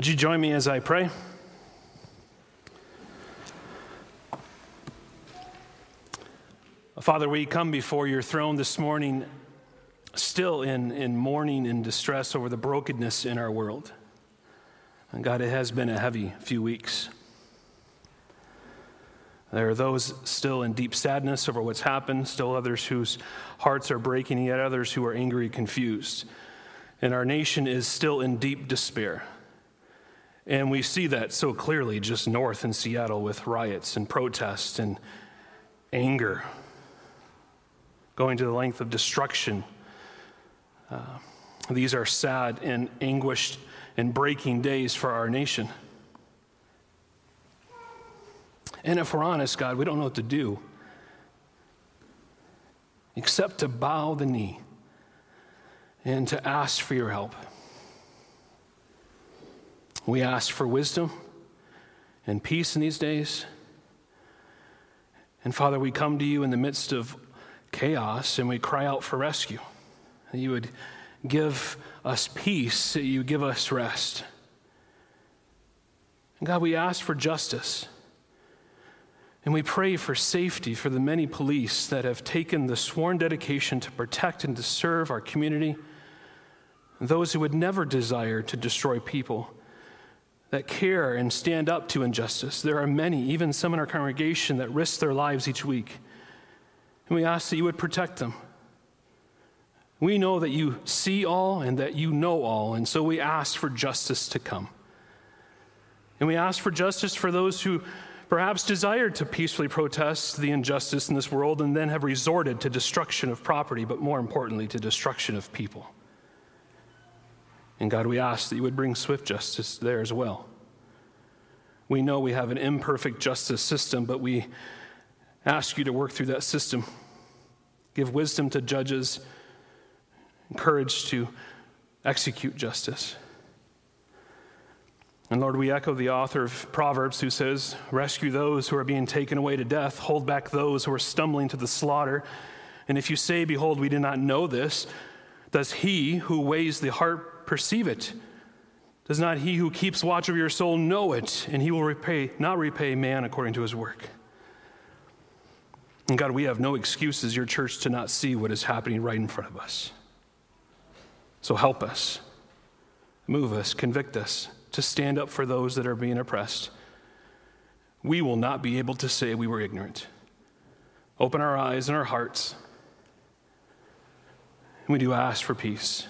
Would you join me as I pray? Father, we come before your throne this morning still in, in mourning and distress over the brokenness in our world. And God, it has been a heavy few weeks. There are those still in deep sadness over what's happened, still others whose hearts are breaking, yet others who are angry, confused. And our nation is still in deep despair. And we see that so clearly just north in Seattle with riots and protests and anger, going to the length of destruction. Uh, these are sad and anguished and breaking days for our nation. And if we're honest, God, we don't know what to do except to bow the knee and to ask for your help. We ask for wisdom and peace in these days. And Father, we come to you in the midst of chaos and we cry out for rescue. That you would give us peace, that you give us rest. And God, we ask for justice. And we pray for safety for the many police that have taken the sworn dedication to protect and to serve our community, those who would never desire to destroy people, that care and stand up to injustice. There are many, even some in our congregation, that risk their lives each week. And we ask that you would protect them. We know that you see all and that you know all, and so we ask for justice to come. And we ask for justice for those who perhaps desired to peacefully protest the injustice in this world and then have resorted to destruction of property, but more importantly, to destruction of people. And God, we ask that you would bring swift justice there as well. We know we have an imperfect justice system, but we ask you to work through that system. Give wisdom to judges, courage to execute justice. And Lord, we echo the author of Proverbs who says, Rescue those who are being taken away to death, hold back those who are stumbling to the slaughter. And if you say, Behold, we did not know this, does he who weighs the heart perceive it? Does not he who keeps watch over your soul know it? And he will repay, not repay man according to his work. And God, we have no excuses, your church, to not see what is happening right in front of us. So help us, move us, convict us to stand up for those that are being oppressed, we will not be able to say we were ignorant. Open our eyes and our hearts. And we do ask for peace.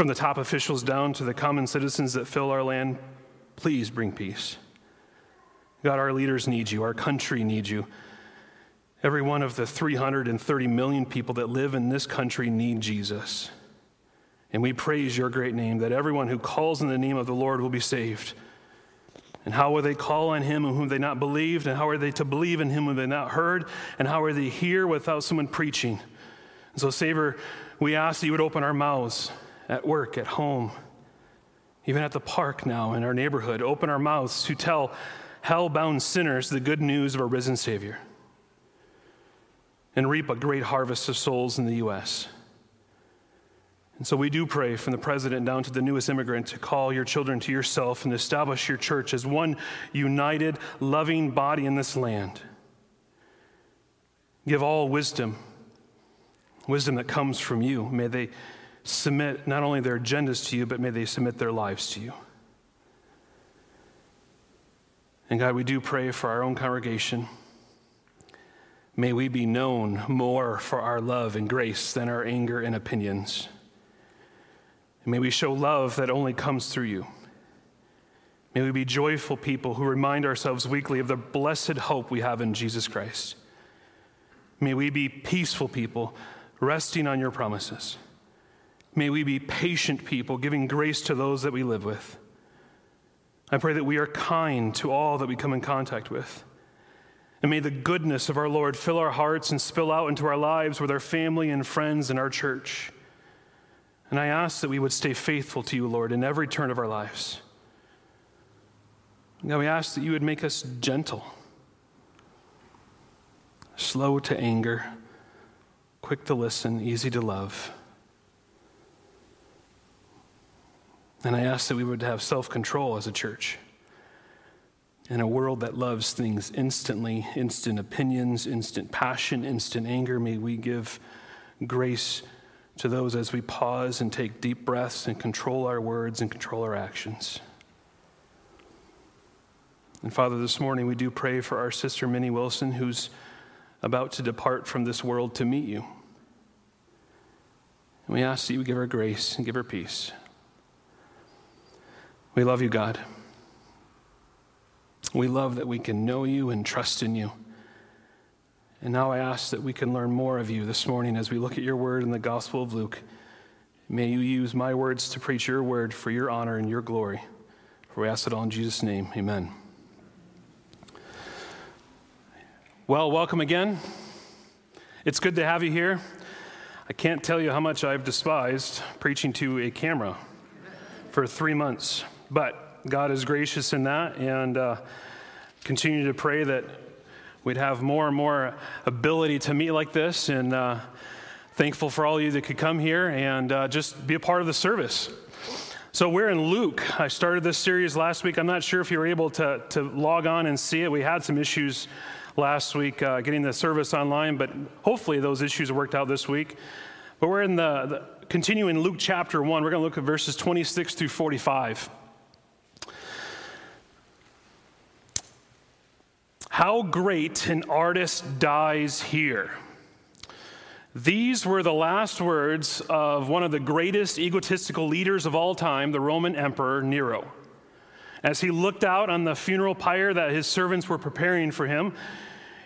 From the top officials down to the common citizens that fill our land, please bring peace. God, our leaders need you, our country needs you. Every one of the 330 million people that live in this country need Jesus. And we praise your great name that everyone who calls in the name of the Lord will be saved. And how will they call on him whom they not believed? And how are they to believe in him whom they not heard? And how are they hear without someone preaching? And so, Savior, we ask that you would open our mouths at work, at home, even at the park now in our neighborhood. Open our mouths to tell hell bound sinners the good news of our risen Savior and reap a great harvest of souls in the U.S. And so we do pray from the president down to the newest immigrant to call your children to yourself and establish your church as one united, loving body in this land. Give all wisdom, wisdom that comes from you. May they submit not only their agendas to you, but may they submit their lives to you. And God, we do pray for our own congregation. May we be known more for our love and grace than our anger and opinions. And may we show love that only comes through you. May we be joyful people who remind ourselves weekly of the blessed hope we have in Jesus Christ. May we be peaceful people, resting on your promises. May we be patient people, giving grace to those that we live with. I pray that we are kind to all that we come in contact with. And may the goodness of our Lord fill our hearts and spill out into our lives with our family and friends and our church. And I ask that we would stay faithful to you, Lord, in every turn of our lives. Now we ask that you would make us gentle, slow to anger, quick to listen, easy to love. And I ask that we would have self control as a church. In a world that loves things instantly, instant opinions, instant passion, instant anger, may we give grace to those as we pause and take deep breaths and control our words and control our actions. And Father, this morning we do pray for our sister Minnie Wilson, who's about to depart from this world to meet you. And we ask that you give her grace and give her peace. We love you, God. We love that we can know you and trust in you. And now I ask that we can learn more of you this morning as we look at your word in the Gospel of Luke. May you use my words to preach your word for your honor and your glory. For we ask it all in Jesus' name. Amen. Well, welcome again. It's good to have you here. I can't tell you how much I've despised preaching to a camera for three months, but God is gracious in that, and uh, continue to pray that we'd have more and more ability to meet like this. And uh, thankful for all of you that could come here and uh, just be a part of the service. So we're in Luke. I started this series last week. I'm not sure if you were able to, to log on and see it. We had some issues last week uh, getting the service online, but hopefully those issues worked out this week. But we're in the, the continuing Luke chapter 1. We're going to look at verses 26 through 45. How great an artist dies here. These were the last words of one of the greatest egotistical leaders of all time, the Roman Emperor Nero. As he looked out on the funeral pyre that his servants were preparing for him,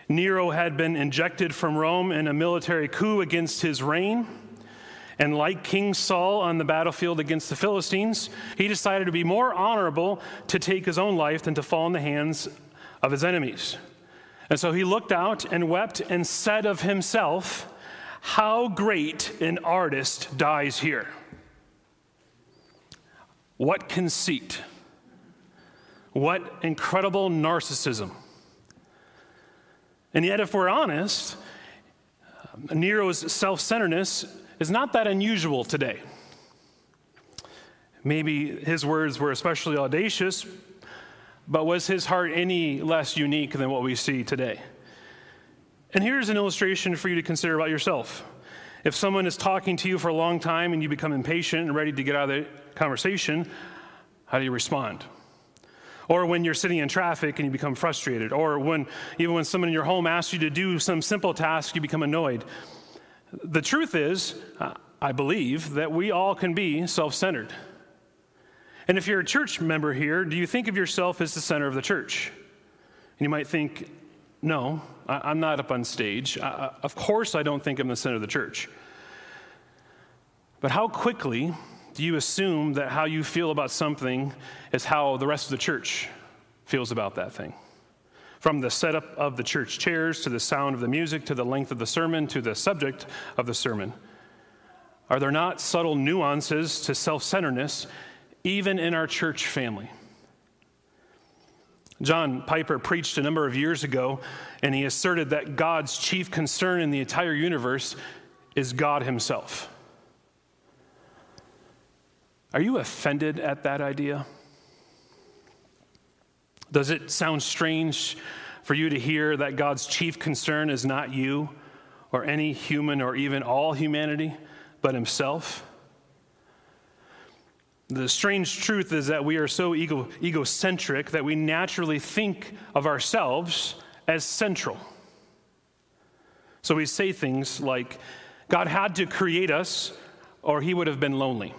Nero had been ejected from Rome in a military coup against his reign. And like King Saul on the battlefield against the Philistines, he decided to be more honorable to take his own life than to fall in the hands of his enemies. And so he looked out and wept and said of himself, How great an artist dies here! What conceit! What incredible narcissism! And yet, if we're honest, Nero's self centeredness is not that unusual today. Maybe his words were especially audacious, but was his heart any less unique than what we see today? And here's an illustration for you to consider about yourself. If someone is talking to you for a long time and you become impatient and ready to get out of the conversation, how do you respond? Or when you're sitting in traffic and you become frustrated. Or when, even when someone in your home asks you to do some simple task, you become annoyed. The truth is, I believe, that we all can be self centered. And if you're a church member here, do you think of yourself as the center of the church? And you might think, no, I, am not up on stage. I, of course, I don't think I'm the center of the church. But how quickly do you assume that how you feel about something is how the rest of the church feels about that thing? From the setup of the church chairs to the sound of the music to the length of the sermon to the subject of the sermon. Are there not subtle nuances to self centeredness even in our church family? John Piper preached a number of years ago, and he asserted that God's chief concern in the entire universe is God Himself. Are you offended at that idea? Does it sound strange for you to hear that God's chief concern is not you or any human or even all humanity, but Himself? The strange truth is that we are so ego, egocentric that we naturally think of ourselves as central. So we say things like, God had to create us, or He would have been lonely.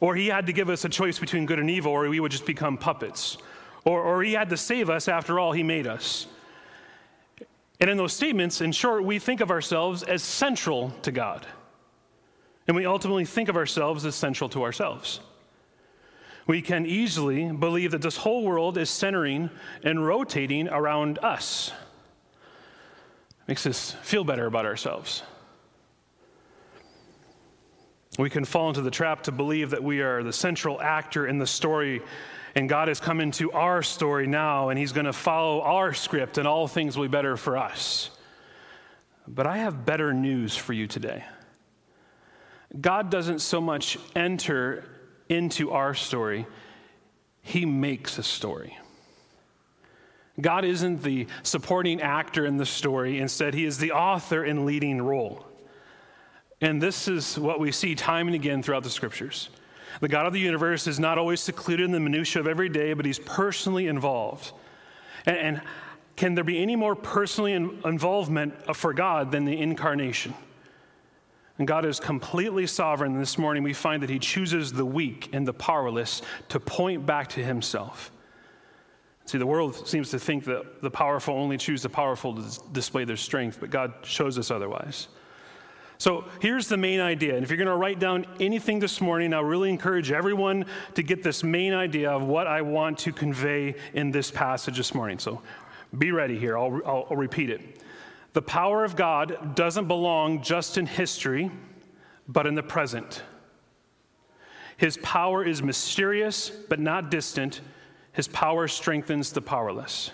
Or he had to give us a choice between good and evil, or we would just become puppets. Or, or he had to save us after all, he made us. And in those statements, in short, we think of ourselves as central to God. And we ultimately think of ourselves as central to ourselves. We can easily believe that this whole world is centering and rotating around us. Makes us feel better about ourselves. We can fall into the trap to believe that we are the central actor in the story, and God has come into our story now, and He's going to follow our script, and all things will be better for us. But I have better news for you today. God doesn't so much enter into our story, He makes a story. God isn't the supporting actor in the story, instead, He is the author and leading role. And this is what we see time and again throughout the scriptures. The God of the universe is not always secluded in the minutiae of every day, but He's personally involved. And, and can there be any more personally in, involvement for God than the incarnation? And God is completely sovereign. This morning we find that He chooses the weak and the powerless to point back to Himself. See, the world seems to think that the powerful only choose the powerful to display their strength, but God shows us otherwise. So here's the main idea. And if you're going to write down anything this morning, I really encourage everyone to get this main idea of what I want to convey in this passage this morning. So be ready here. I'll, I'll, I'll repeat it. The power of God doesn't belong just in history, but in the present. His power is mysterious, but not distant. His power strengthens the powerless.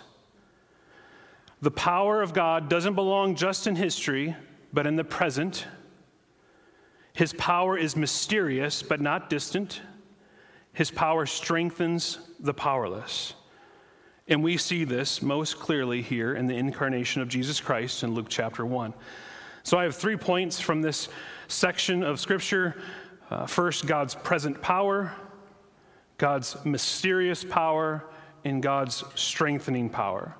The power of God doesn't belong just in history, but in the present. His power is mysterious, but not distant. His power strengthens the powerless. And we see this most clearly here in the incarnation of Jesus Christ in Luke chapter 1. So I have three points from this section of Scripture. Uh, first, God's present power, God's mysterious power, and God's strengthening power.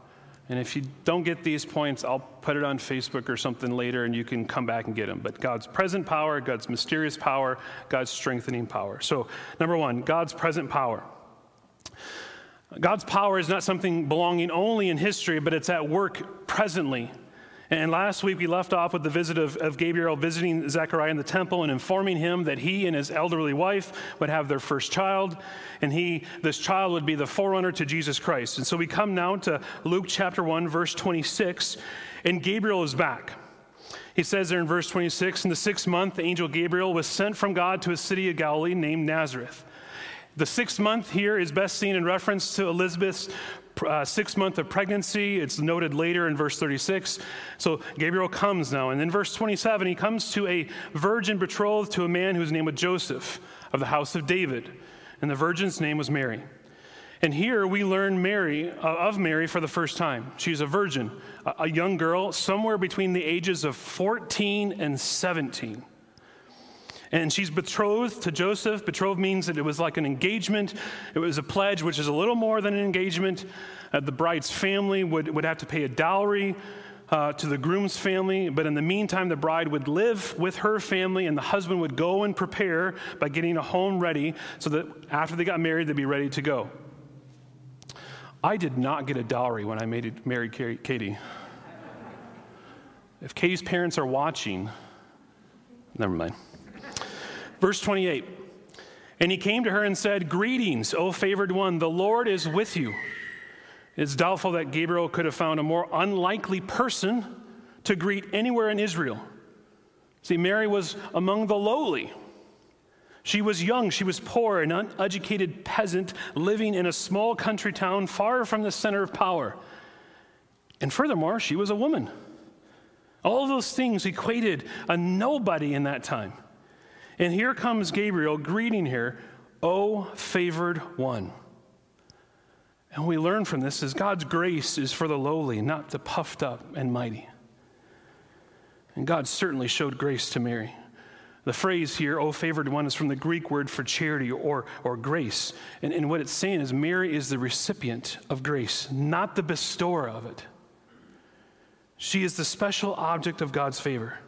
And if you don't get these points, I'll put it on Facebook or something later and you can come back and get them. But God's present power, God's mysterious power, God's strengthening power. So, number one, God's present power. God's power is not something belonging only in history, but it's at work presently and last week we left off with the visit of, of Gabriel visiting Zechariah in the temple and informing him that he and his elderly wife would have their first child, and he, this child would be the forerunner to Jesus Christ. And so we come now to Luke chapter 1, verse 26, and Gabriel is back. He says there in verse 26 In the sixth month, the angel Gabriel was sent from God to a city of Galilee named Nazareth. The sixth month here is best seen in reference to Elizabeth's uh, six month of pregnancy. It's noted later in verse 36. So Gabriel comes now. And in verse 27, he comes to a virgin betrothed to a man whose name was Joseph of the house of David. And the virgin's name was Mary. And here we learn Mary uh, of Mary for the first time. She's a virgin, a, a young girl, somewhere between the ages of 14 and 17. And she's betrothed to Joseph. Betrothed means that it was like an engagement, it was a pledge, which is a little more than an engagement. Uh, the bride's family would, would have to pay a dowry. Uh, to the groom's family, but in the meantime, the bride would live with her family, and the husband would go and prepare by getting a home ready so that after they got married, they'd be ready to go. I did not get a dowry when I made, married Katie. If Katie's parents are watching, never mind. Verse 28 And he came to her and said, Greetings, O favored one, the Lord is with you. It's doubtful that Gabriel could have found a more unlikely person to greet anywhere in Israel. See, Mary was among the lowly. She was young, she was poor, an uneducated peasant living in a small country town far from the center of power. And furthermore, she was a woman. All those things equated a nobody in that time. And here comes Gabriel greeting her, O favored one. And we learn from this is God's grace is for the lowly, not the puffed up and mighty. And God certainly showed grace to Mary. The phrase here, O favored one, is from the Greek word for charity or, or grace. And, and what it's saying is Mary is the recipient of grace, not the bestower of it. She is the special object of God's favor.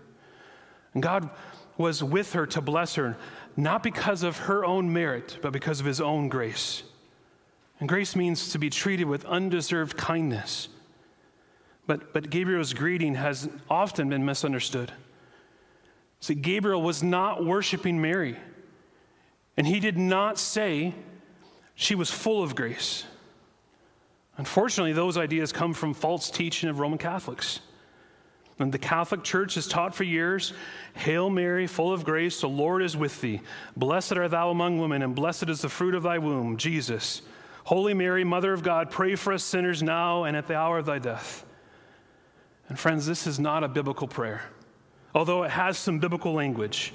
And God was with her to bless her, not because of her own merit, but because of his own grace. And grace means to be treated with undeserved kindness. But, but Gabriel's greeting has often been misunderstood. See, Gabriel was not worshiping Mary, and he did not say she was full of grace. Unfortunately, those ideas come from false teaching of Roman Catholics. And the Catholic Church has taught for years Hail Mary, full of grace, the Lord is with thee. Blessed art thou among women, and blessed is the fruit of thy womb, Jesus. Holy Mary, Mother of God, pray for us sinners now and at the hour of thy death. And friends, this is not a biblical prayer, although it has some biblical language.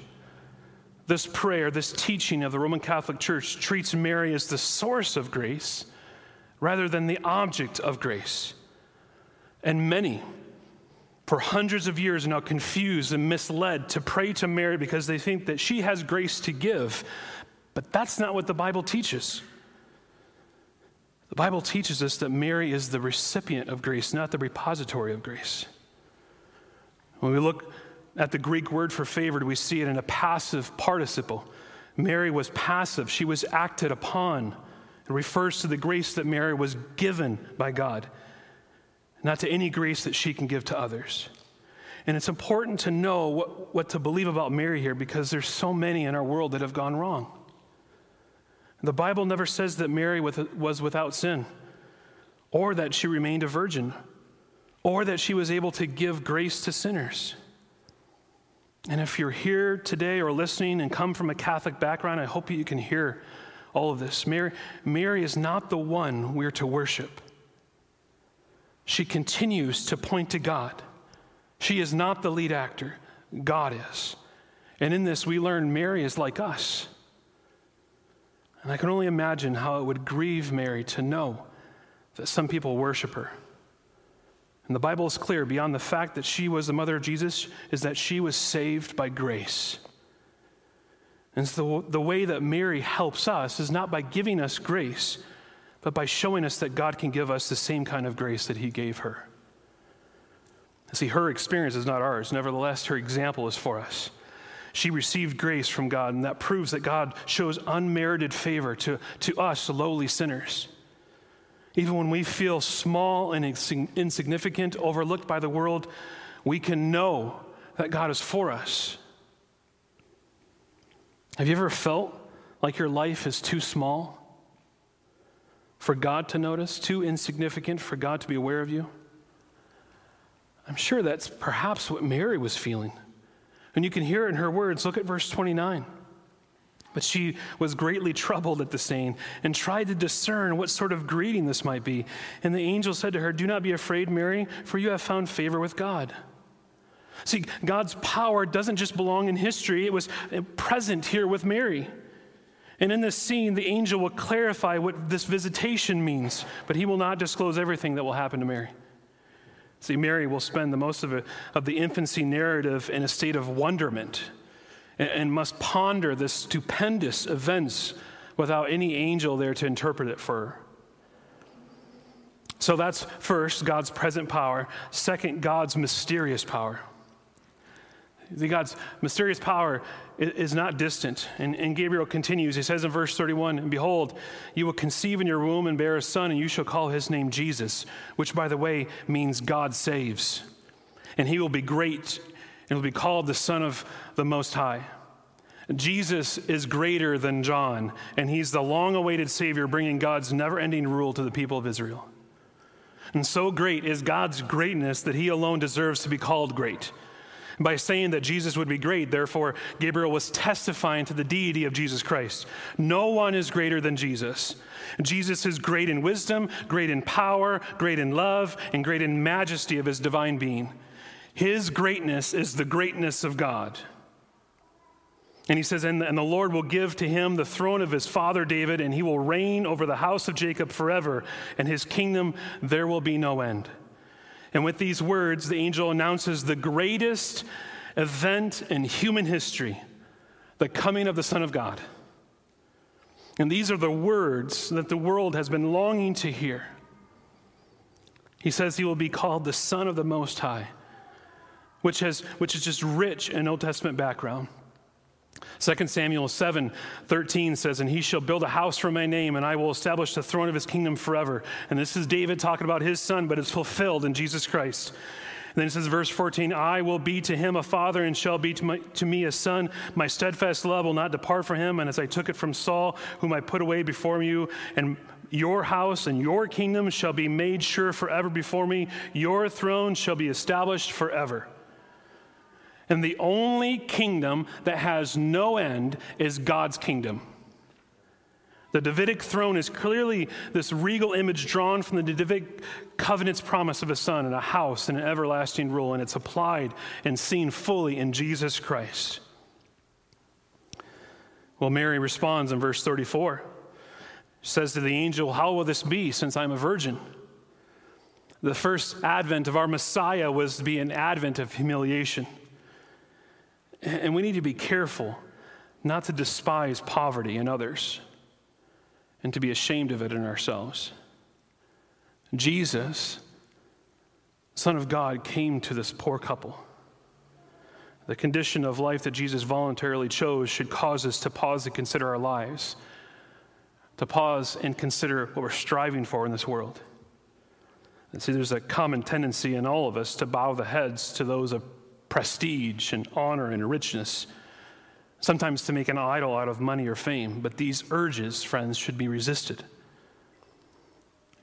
this prayer, this teaching of the Roman Catholic Church treats Mary as the source of grace rather than the object of grace. And many, for hundreds of years, now confused and misled to pray to Mary because they think that she has grace to give. But that's not what the Bible teaches. The Bible teaches us that Mary is the recipient of grace, not the repository of grace. When we look at the Greek word for favored, we see it in a passive participle. Mary was passive, she was acted upon. It refers to the grace that Mary was given by God, not to any grace that she can give to others. And it's important to know what, what to believe about Mary here because there's so many in our world that have gone wrong. The Bible never says that Mary was without sin, or that she remained a virgin, or that she was able to give grace to sinners. And if you're here today or listening and come from a Catholic background, I hope you can hear all of this. Mary, Mary is not the one we're to worship. She continues to point to God. She is not the lead actor, God is. And in this, we learn Mary is like us. And I can only imagine how it would grieve Mary to know that some people worship her. And the Bible is clear beyond the fact that she was the mother of Jesus, is that she was saved by grace. And so the way that Mary helps us is not by giving us grace, but by showing us that God can give us the same kind of grace that He gave her. See, her experience is not ours. Nevertheless, her example is for us. She received grace from God, and that proves that God shows unmerited favor to, to us, lowly sinners. Even when we feel small and insignificant, overlooked by the world, we can know that God is for us. Have you ever felt like your life is too small for God to notice, too insignificant for God to be aware of you? I'm sure that's perhaps what Mary was feeling. And you can hear it in her words. Look at verse 29. But she was greatly troubled at the saying and tried to discern what sort of greeting this might be. And the angel said to her, Do not be afraid, Mary, for you have found favor with God. See, God's power doesn't just belong in history, it was present here with Mary. And in this scene, the angel will clarify what this visitation means, but he will not disclose everything that will happen to Mary. See, Mary will spend the most of, it, of the infancy narrative in a state of wonderment and, and must ponder the stupendous events without any angel there to interpret it for her. So that's first, God's present power. Second, God's mysterious power. God's mysterious power is not distant. And, and, Gabriel continues. He says in verse 31 And behold, you will conceive in your womb and bear a son, and you shall call his name Jesus, which, by the way, means God saves. And he will be great and will be called the Son of the Most High. Jesus is greater than John, and he's the long awaited Savior bringing God's never ending rule to the people of Israel. And so great is God's greatness that he alone deserves to be called great by saying that Jesus would be great. Therefore, Gabriel was testifying to the deity of Jesus Christ. No one is greater than Jesus. Jesus is great in wisdom, great in power, great in love, and great in majesty of his divine being. His greatness is the greatness of God. And he says, and, the Lord will give to him the throne of his father David, and he will reign over the house of Jacob forever, and his kingdom there will be no end. And with these words, the angel announces the greatest event in human history the coming of the Son of God. And these are the words that the world has been longing to hear. He says he will be called the Son of the Most High, which, has, which is just rich in Old Testament background. 2 Samuel 7 13 says, And he shall build a house for my name, and I will establish the throne of his kingdom forever. And this is David talking about his son, but it's fulfilled in Jesus Christ. And then it says, verse 14, I will be to him a father and shall be to, my, to me a son. My steadfast love will not depart from him. And as I took it from Saul, whom I put away before you, and your house and your kingdom shall be made sure forever before me, your throne shall be established forever. And the only kingdom that has no end is God's kingdom. The Davidic throne is clearly this regal image drawn from the Davidic covenant's promise of a son and a house and an everlasting rule, and it's applied and seen fully in Jesus Christ. Well, Mary responds in verse 34. She says to the angel, How will this be since I'm a virgin? The first advent of our Messiah was to be an advent of humiliation. And we need to be careful not to despise poverty in others and to be ashamed of it in ourselves. Jesus, Son of God, came to this poor couple. The condition of life that Jesus voluntarily chose should cause us to pause and consider our lives, to pause and consider what we're striving for in this world. And see, there's a common tendency in all of us to bow the heads to those of prestige and honor and richness, sometimes to make an idol out of money or fame. But these urges, friends, should be resisted.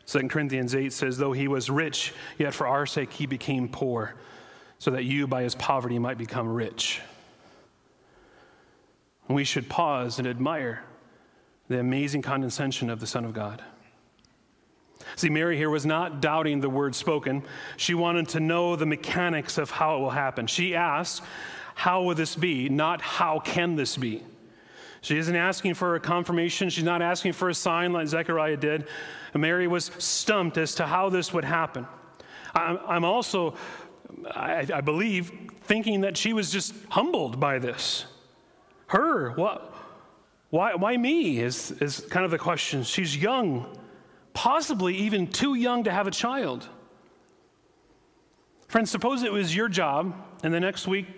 2 Corinthians 8 says, Though he was rich, yet for our sake he became poor so that you by his poverty might become rich. we should pause and admire the amazing condescension of the Son of God. See, Mary here was not doubting the word spoken. She wanted to know the mechanics of how it will happen. She asked, How will this be? Not, How can this be? She isn't asking for a confirmation. She's not asking for a sign like Zechariah did. Mary was stumped as to how this would happen. I'm also I, believe, thinking that she was just humbled by this. Her, what? Why, why me is, is kind of the question. She's young, possibly even too young to have a child. Friends, suppose it was your job in the next week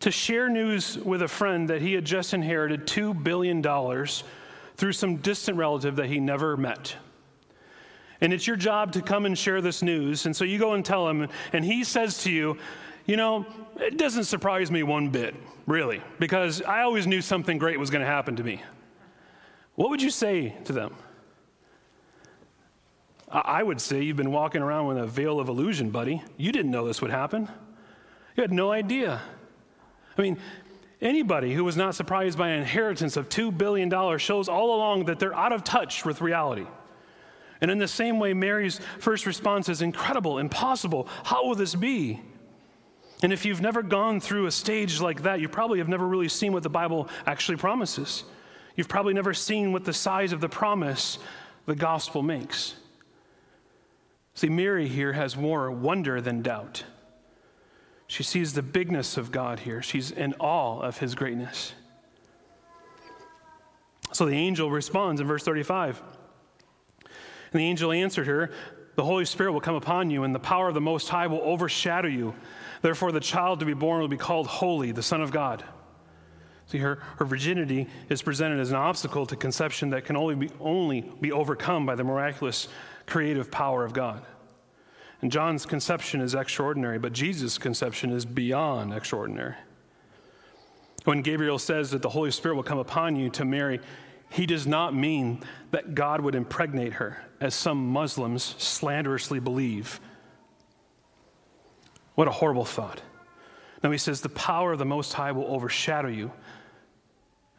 to share news with a friend that he had just inherited $2 billion through some distant relative that he never met. And it's your job to come and share this news. And so you go and tell him, and he says to you, You know, it doesn't surprise me one bit, really, because I always knew something great was going to happen to me. What would you say to them? I would say you've been walking around with a veil of illusion, buddy. You didn't know this would happen. You had no idea. I mean, anybody who was not surprised by an inheritance of $2 billion shows all along that they're out of touch with reality. And in the same way, Mary's first response is incredible, impossible. How will this be? And if you've never gone through a stage like that, you probably have never really seen what the Bible actually promises. You've probably never seen what the size of the promise the gospel makes. See, Mary here has more wonder than doubt. She sees the bigness of God here, she's in awe of his greatness. So the angel responds in verse 35. And the angel answered her, The Holy Spirit will come upon you, and the power of the Most High will overshadow you. Therefore, the child to be born will be called Holy, the Son of God. See, her, her virginity is presented as an obstacle to conception that can only be, only be overcome by the miraculous creative power of God. And John's conception is extraordinary, but Jesus' conception is beyond extraordinary. When Gabriel says that the Holy Spirit will come upon you to Mary, he does not mean that God would impregnate her, as some Muslims slanderously believe. What a horrible thought. Now he says, The power of the Most High will overshadow you.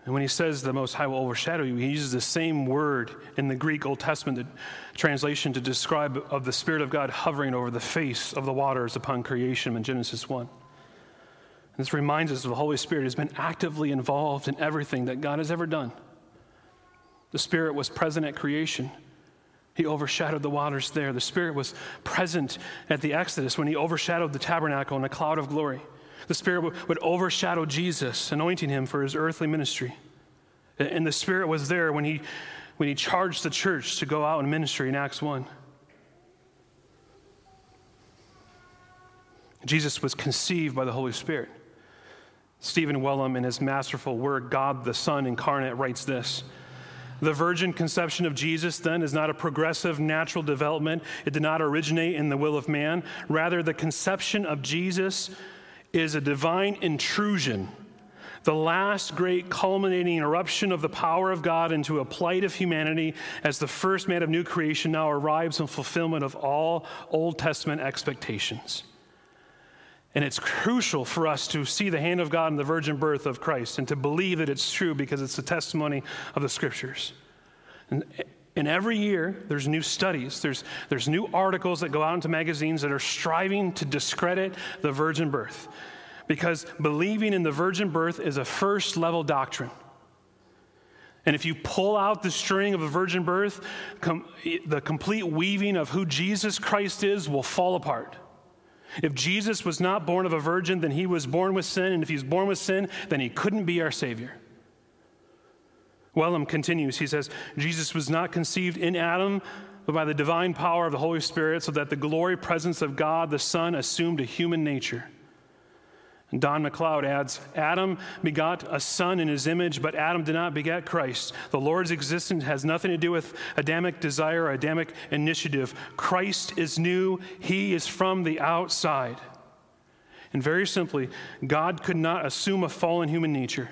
And when he says the Most High will overshadow you, he uses the same word in the Greek Old Testament translation to describe of the Spirit of God hovering over the face of the waters upon creation in Genesis 1. And this reminds us of the Holy Spirit has been actively involved in everything that God has ever done. The Spirit was present at creation. He overshadowed the waters there. The Spirit was present at the Exodus when He overshadowed the tabernacle in a cloud of glory. The Spirit would overshadow Jesus, anointing Him for His earthly ministry. And the Spirit was there when He, when he charged the church to go out and ministry in Acts 1. Jesus was conceived by the Holy Spirit. Stephen Wellum, in his masterful work, God the Son Incarnate, writes this. The virgin conception of Jesus, then, is not a progressive natural development. It did not originate in the will of man. Rather, the conception of Jesus is a divine intrusion, the last great culminating eruption of the power of God into a plight of humanity as the first man of new creation now arrives in fulfillment of all Old Testament expectations. And it's crucial for us to see the hand of God in the virgin birth of Christ and to believe that it's true because it's the testimony of the scriptures. And, and every year, there's new studies, there's, there's new articles that go out into magazines that are striving to discredit the virgin birth because believing in the virgin birth is a first level doctrine. And if you pull out the string of the virgin birth, com- the complete weaving of who Jesus Christ is will fall apart. If Jesus was not born of a virgin, then he was born with sin. And if he's born with sin, then he couldn't be our Savior. Wellum continues. He says, Jesus was not conceived in Adam, but by the divine power of the Holy Spirit, so that the glory presence of God the Son assumed a human nature. And Don McLeod adds Adam begot a son in his image, but Adam did not beget Christ. The Lord's existence has nothing to do with Adamic desire or Adamic initiative. Christ is new, he is from the outside. And very simply, God could not assume a fallen human nature.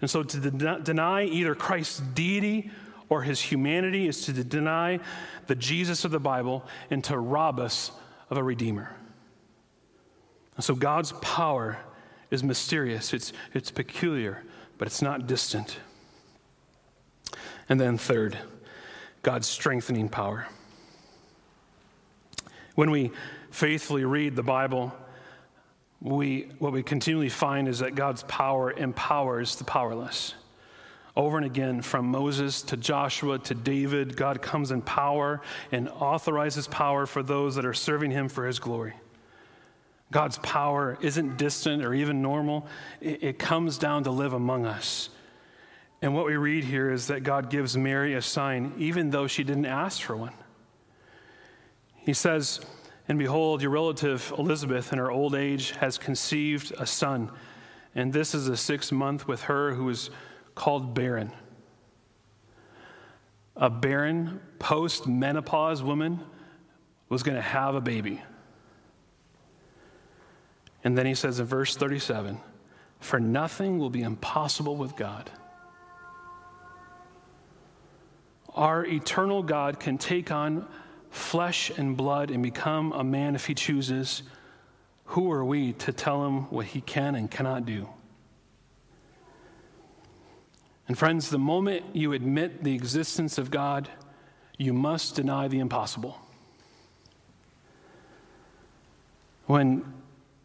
And so to de- deny either Christ's deity or his humanity is to deny the Jesus of the Bible and to rob us of a Redeemer. And so God's power is mysterious, it's, it's peculiar, but it's not distant. And then, third, God's strengthening power. When we faithfully read the Bible, we, what we continually find is that God's power empowers the powerless. Over and again, from Moses to Joshua to David, God comes in power and authorizes power for those that are serving him for his glory. God's power isn't distant or even normal, it, it comes down to live among us. And what we read here is that God gives Mary a sign, even though she didn't ask for one. He says, And behold, your relative Elizabeth, in her old age, has conceived a son. And this is the sixth month with her who is called barren. A barren, post menopause woman was going to have a baby. And then he says in verse 37 For nothing will be impossible with God. Our eternal God can take on flesh and blood and become a man if he chooses. Who are we to tell him what he can and cannot do? And friends, the moment you admit the existence of God, you must deny the impossible. When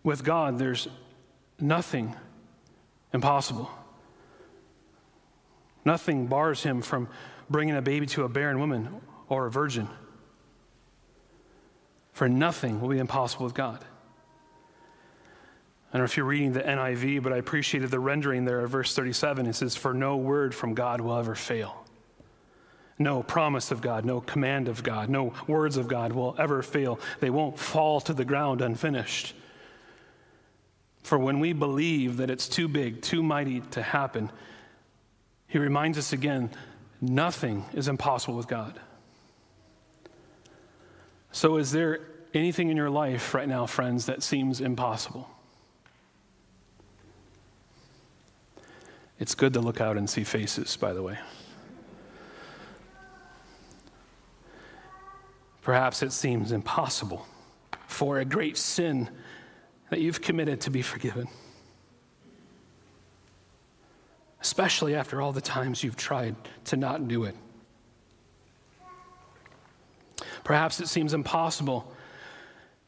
with God, there's nothing impossible. Nothing bars him from bringing a baby to a barren woman or a virgin. For nothing will be impossible with God. I don't know if you're reading the NIV, but I appreciated the rendering there of verse 37. It says, For no word from God will ever fail. No promise of God, no command of God, no words of God will ever fail. They won't fall to the ground unfinished. For when we believe that it's too big, too mighty to happen, he reminds us again nothing is impossible with God. So, is there anything in your life right now, friends, that seems impossible? It's good to look out and see faces, by the way. Perhaps it seems impossible for a great sin that you've committed to be forgiven. Especially after all the times you've tried to not do it. Perhaps it seems impossible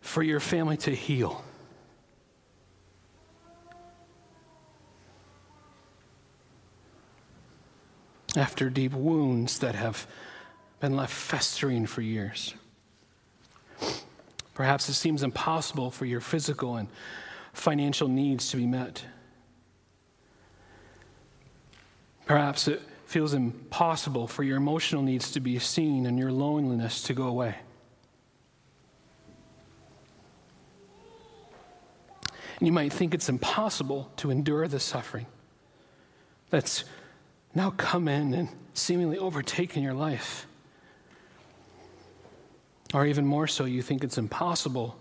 for your family to heal. After deep wounds that have been left festering for years. Perhaps it seems impossible for your physical and financial needs to be met. Perhaps it feels impossible for your emotional needs to be seen and your loneliness to go away. And you might think it's impossible to endure the suffering that's now come in and seemingly overtaken your life. Or even more so, you think it's impossible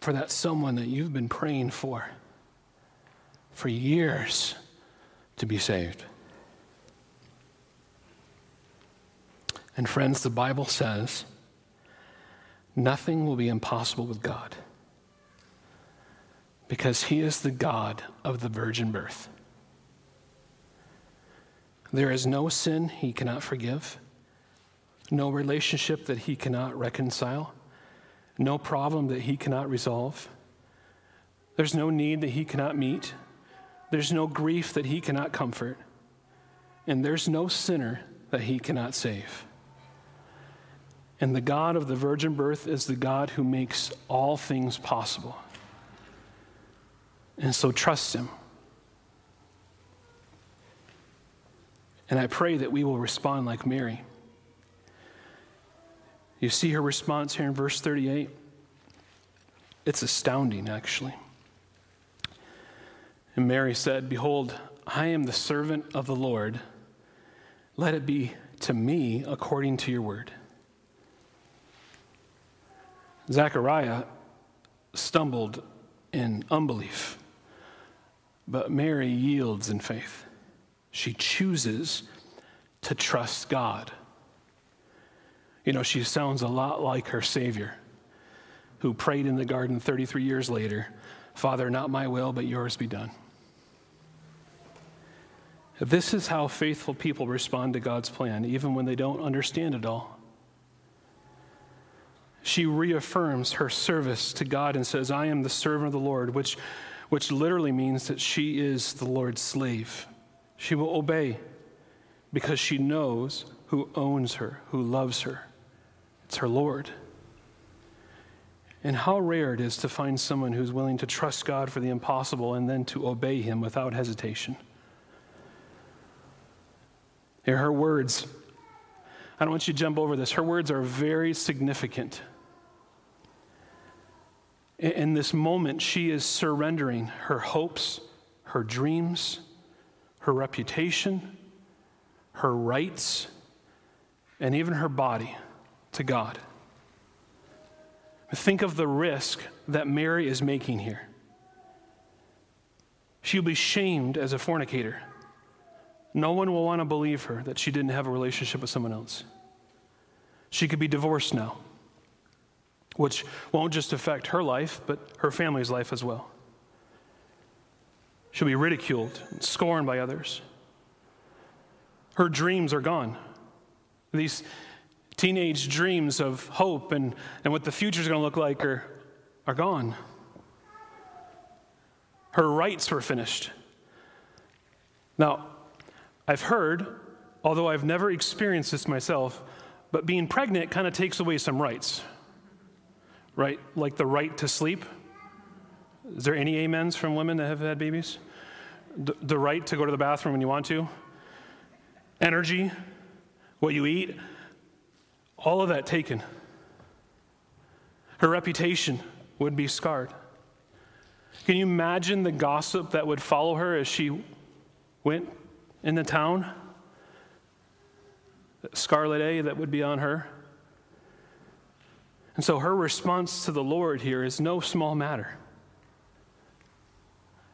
for that someone that you've been praying for for years to be saved. And friends, the Bible says nothing will be impossible with God because He is the God of the virgin birth. There is no sin He cannot forgive no relationship that he cannot reconcile, no problem that he cannot resolve. There's no need that he cannot meet. There's no grief that he cannot comfort. and there's no sinner that he cannot save. And the God of the virgin birth is the God who makes all things possible. And so trust him. And I pray that we will respond like Mary. You see her response here in verse 38? It's astounding, actually. And Mary said, Behold, I am the servant of the Lord. Let it be to me according to your word. Zechariah stumbled in unbelief, but Mary yields in faith. She chooses to trust God. You know, she sounds a lot like her Savior, who prayed in the garden 33 years later Father, not my will, but yours be done. This is how faithful people respond to God's plan, even when they don't understand it all. She reaffirms her service to God and says, I am the servant of the Lord, which, which literally means that she is the Lord's slave. She will obey because she knows who owns her, who loves her. It's her Lord. And how rare it is to find someone who's willing to trust God for the impossible and then to obey Him without hesitation. Here, her words, I don't want you to jump over this. Her words are very significant. In this moment, she is surrendering her hopes, her dreams, her reputation, her rights, and even her body to God. Think of the risk that Mary is making here. She'll be shamed as a fornicator. No one will want to believe her that she didn't have a relationship with someone else. She could be divorced now, which won't just affect her life, but her family's life as well. She'll be ridiculed and scorned by others. Her dreams are gone. These teenage dreams of hope and, and what the future is going to look like are, are gone. Her rights were finished. Now, I've heard, although I've never experienced this myself, but being pregnant kind of takes away some rights, right? Like the right to sleep. Is there any amens from women that have had babies? The, the right to go to the bathroom when you want to, energy, what you eat, all of that taken. Her reputation would be scarred. Can you imagine the gossip that would follow her as she went in the town? Scarlet A that would be on her. And so her response to the Lord here is no small matter.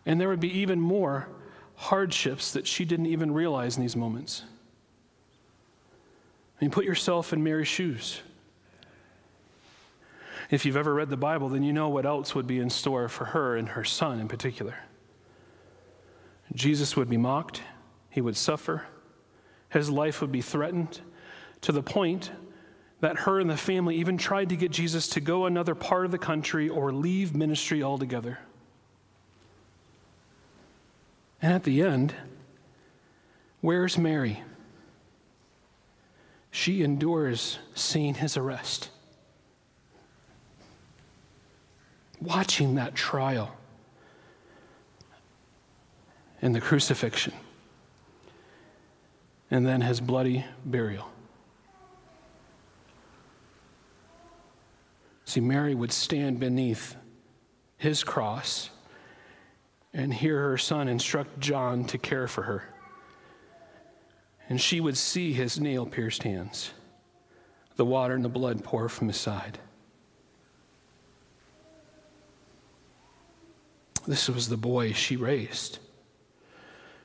And there would be even more hardships that she didn't even realize in these moments. I mean, put yourself in Mary's shoes. If you've ever read the Bible, then you know what else would be in store for her and her son in particular. Jesus would be mocked, he would suffer, his life would be threatened to the point that her and the family even tried to get Jesus to go another part of the country or leave ministry altogether. And at the end, where's Mary? She endures seeing his arrest, watching that trial and the crucifixion, and then his bloody burial. See, Mary would stand beneath his cross and hear her son instruct John to care for her. And she would see his nail pierced hands, the water and the blood pour from his side. This was the boy she raised.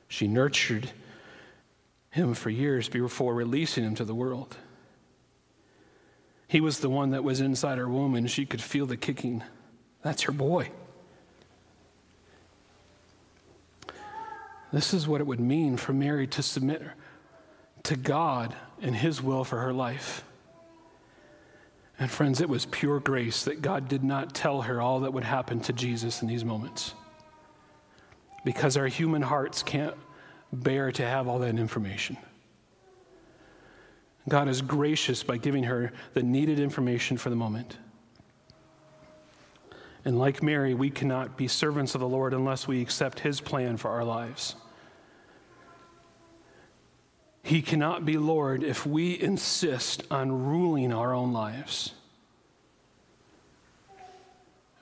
She nurtured him for years before releasing him to the world. He was the one that was inside her womb, and she could feel the kicking. That's her boy. This is what it would mean for Mary to submit to God and His will for her life. And friends, it was pure grace that God did not tell her all that would happen to Jesus in these moments. Because our human hearts can't bear to have all that information. God is gracious by giving her the needed information for the moment. And like Mary, we cannot be servants of the Lord unless we accept his plan for our lives. He cannot be Lord if we insist on ruling our own lives.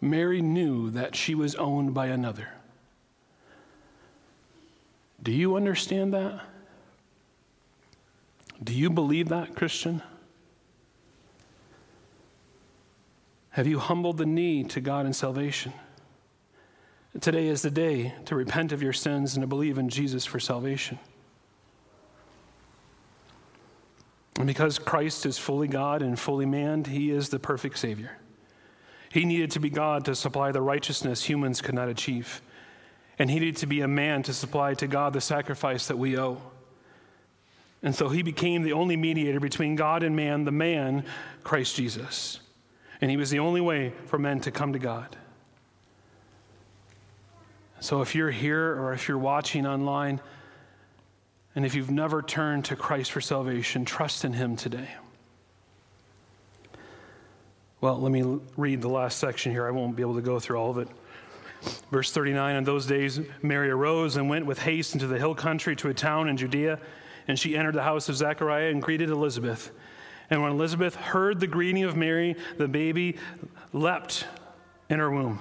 Mary knew that she was owned by another. Do you understand that? Do you believe that, Christian? Have you humbled the knee to God in salvation? Today is the day to repent of your sins and to believe in Jesus for salvation. And because Christ is fully God and fully man, he is the perfect Savior. He needed to be God to supply the righteousness humans could not achieve. And he needed to be a man to supply to God the sacrifice that we owe. And so he became the only mediator between God and man, the man, Christ Jesus. And he was the only way for men to come to God. So if you're here or if you're watching online, and if you've never turned to Christ for salvation, trust in him today. Well, let me read the last section here. I won't be able to go through all of it. Verse 39 In those days, Mary arose and went with haste into the hill country to a town in Judea, and she entered the house of Zechariah and greeted Elizabeth. And when Elizabeth heard the greeting of Mary, the baby leapt in her womb.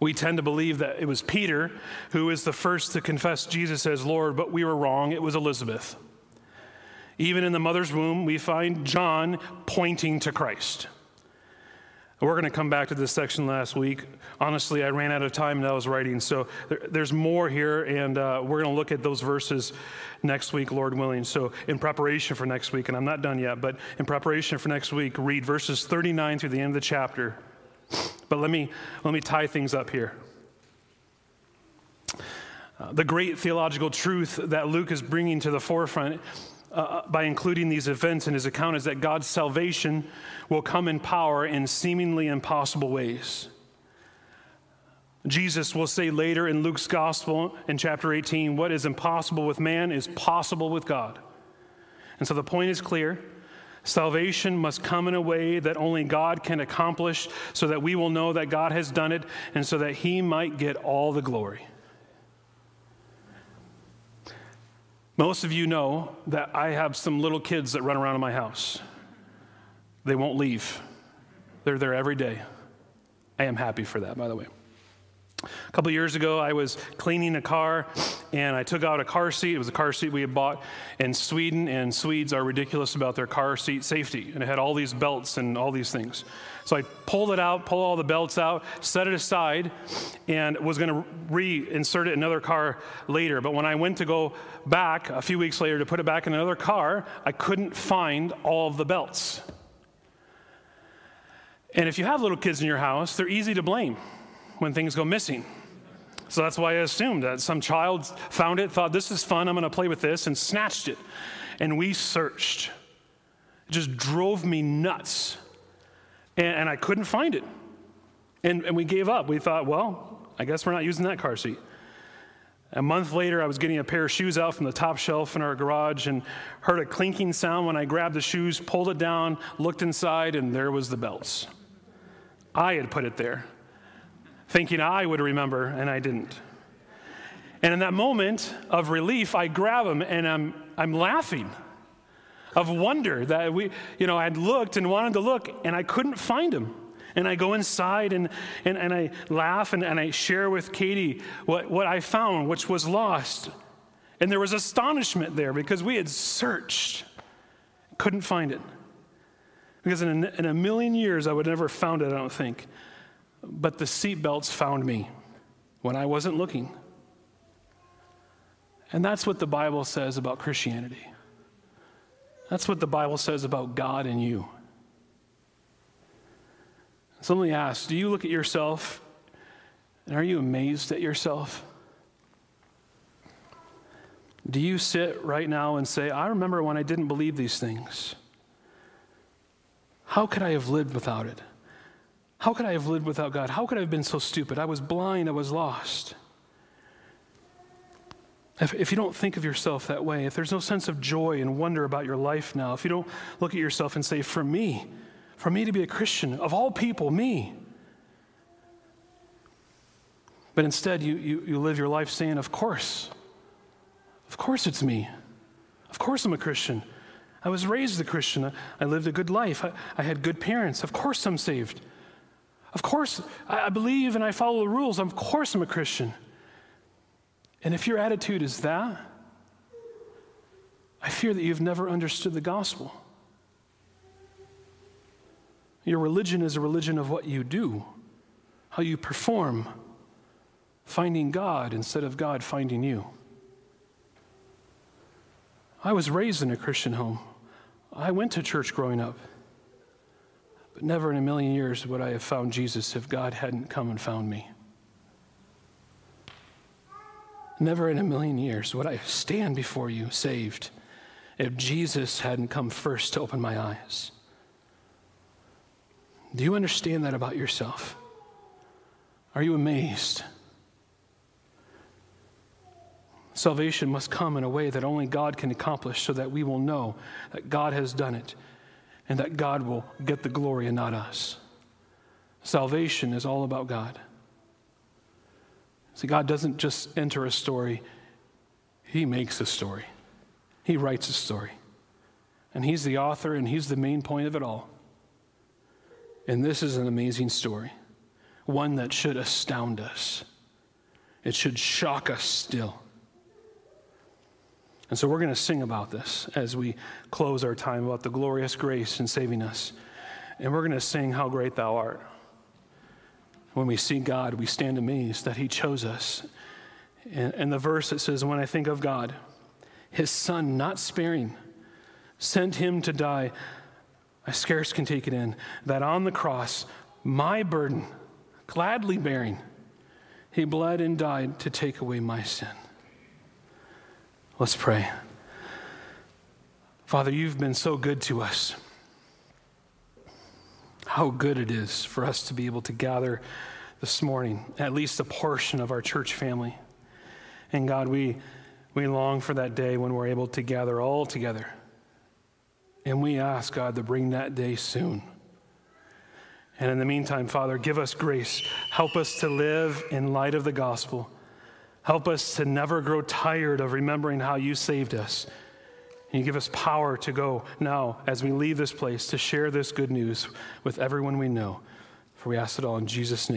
We tend to believe that it was Peter who is the first to confess Jesus as Lord, but we were wrong. It was Elizabeth. Even in the mother's womb, we find John pointing to Christ. We're going to come back to this section last week. Honestly, I ran out of time that I was writing, so there, there's more here, and uh, we're going to look at those verses next week, Lord willing. So, in preparation for next week, and I'm not done yet, but in preparation for next week, read verses 39 through the end of the chapter. But let me, let me tie things up here. Uh, the great theological truth that Luke is bringing to the forefront uh, uh, by including these events in his account is that God's salvation will come in power in seemingly impossible ways. Jesus will say later in Luke's gospel in chapter 18, what is impossible with man is possible with God. And so the point is clear. Salvation must come in a way that only God can accomplish so that we will know that God has done it and so that He might get all the glory. Most of you know that I have some little kids that run around in my house. They won't leave, they're there every day. I am happy for that, by the way. A couple years ago, I was cleaning a car and I took out a car seat. It was a car seat we had bought in Sweden, and Swedes are ridiculous about their car seat safety. And it had all these belts and all these things. So I pulled it out, pulled all the belts out, set it aside, and was going to reinsert it in another car later. But when I went to go back a few weeks later to put it back in another car, I couldn't find all of the belts. And if you have little kids in your house, they're easy to blame when things go missing. So that's why I assumed that some child found it, thought, this is fun, I'm going to play with this, and snatched it. And we searched. It just drove me nuts. And, and I couldn't find it. And, and we gave up. We thought, well, I guess we're not using that car seat. A month later, I was getting a pair of shoes out from the top shelf in our garage and heard a clinking sound when I grabbed the shoes, pulled it down, looked inside, and there was the belts. I had put it there thinking I would remember, and I didn't. And in that moment of relief, I grab him and I'm, I'm laughing of wonder that we, you know, I'd looked and wanted to look and I couldn't find him. And I go inside and, and, and I laugh and, and I share with Katie what, what I found, which was lost. And there was astonishment there because we had searched, couldn't find it. Because in a, in a million years, I would never found it, I don't think. But the seatbelts found me when I wasn't looking. And that's what the Bible says about Christianity. That's what the Bible says about God and you. So let me ask do you look at yourself and are you amazed at yourself? Do you sit right now and say, I remember when I didn't believe these things? How could I have lived without it? How could I have lived without God? How could I have been so stupid? I was blind, I was lost. If, if you don't think of yourself that way, if there's no sense of joy and wonder about your life now, if you don't look at yourself and say, For me, for me to be a Christian, of all people, me. But instead, you, you, you live your life saying, Of course, of course it's me. Of course I'm a Christian. I was raised a Christian. I lived a good life. I, I had good parents. Of course I'm saved. Of course I, believe and I follow the rules. Of course I'm a Christian. And if your attitude is that, I fear that you've never understood the gospel. Your religion is a religion of what you do, how you perform, finding God instead of God finding you. I was raised in a Christian home. I went to church growing up. Never in a million years would I have found Jesus if God hadn't come and found me. Never in a million years would I stand before you saved if Jesus hadn't come first to open my eyes. Do you understand that about yourself? Are you amazed? Salvation must come in a way that only God can accomplish so that we will know that God has done it and that God will get the glory and not us. Salvation is all about God. See, God doesn't just enter a story, He makes a story. He writes a story. And He's the author and He's the main point of it all. And this is an amazing story, one that should astound us. It should shock us still. And so we're going to sing about this as we close our time about the glorious grace in saving us. And we're going to sing, How Great Thou Art. When we see God, we stand amazed that He chose us. And, and the verse that says, When I think of God, His Son, not sparing, sent Him to die, I scarce can take it in, that on the cross, my burden, gladly bearing, He bled and died to take away my sin. Let's pray. Father, you've been so good to us how good it is for us to be able to gather this morning, at least a portion of our church family. And God, we, we long for that day when we're able to gather all together. And we ask, God, to bring that day soon. And in the meantime, Father, give us grace. Help us to live in light of the gospel. Help us to never grow tired of remembering how you saved us. And you give us power to go now as we leave this place to share this good news with everyone we know. For we ask it all in Jesus' name.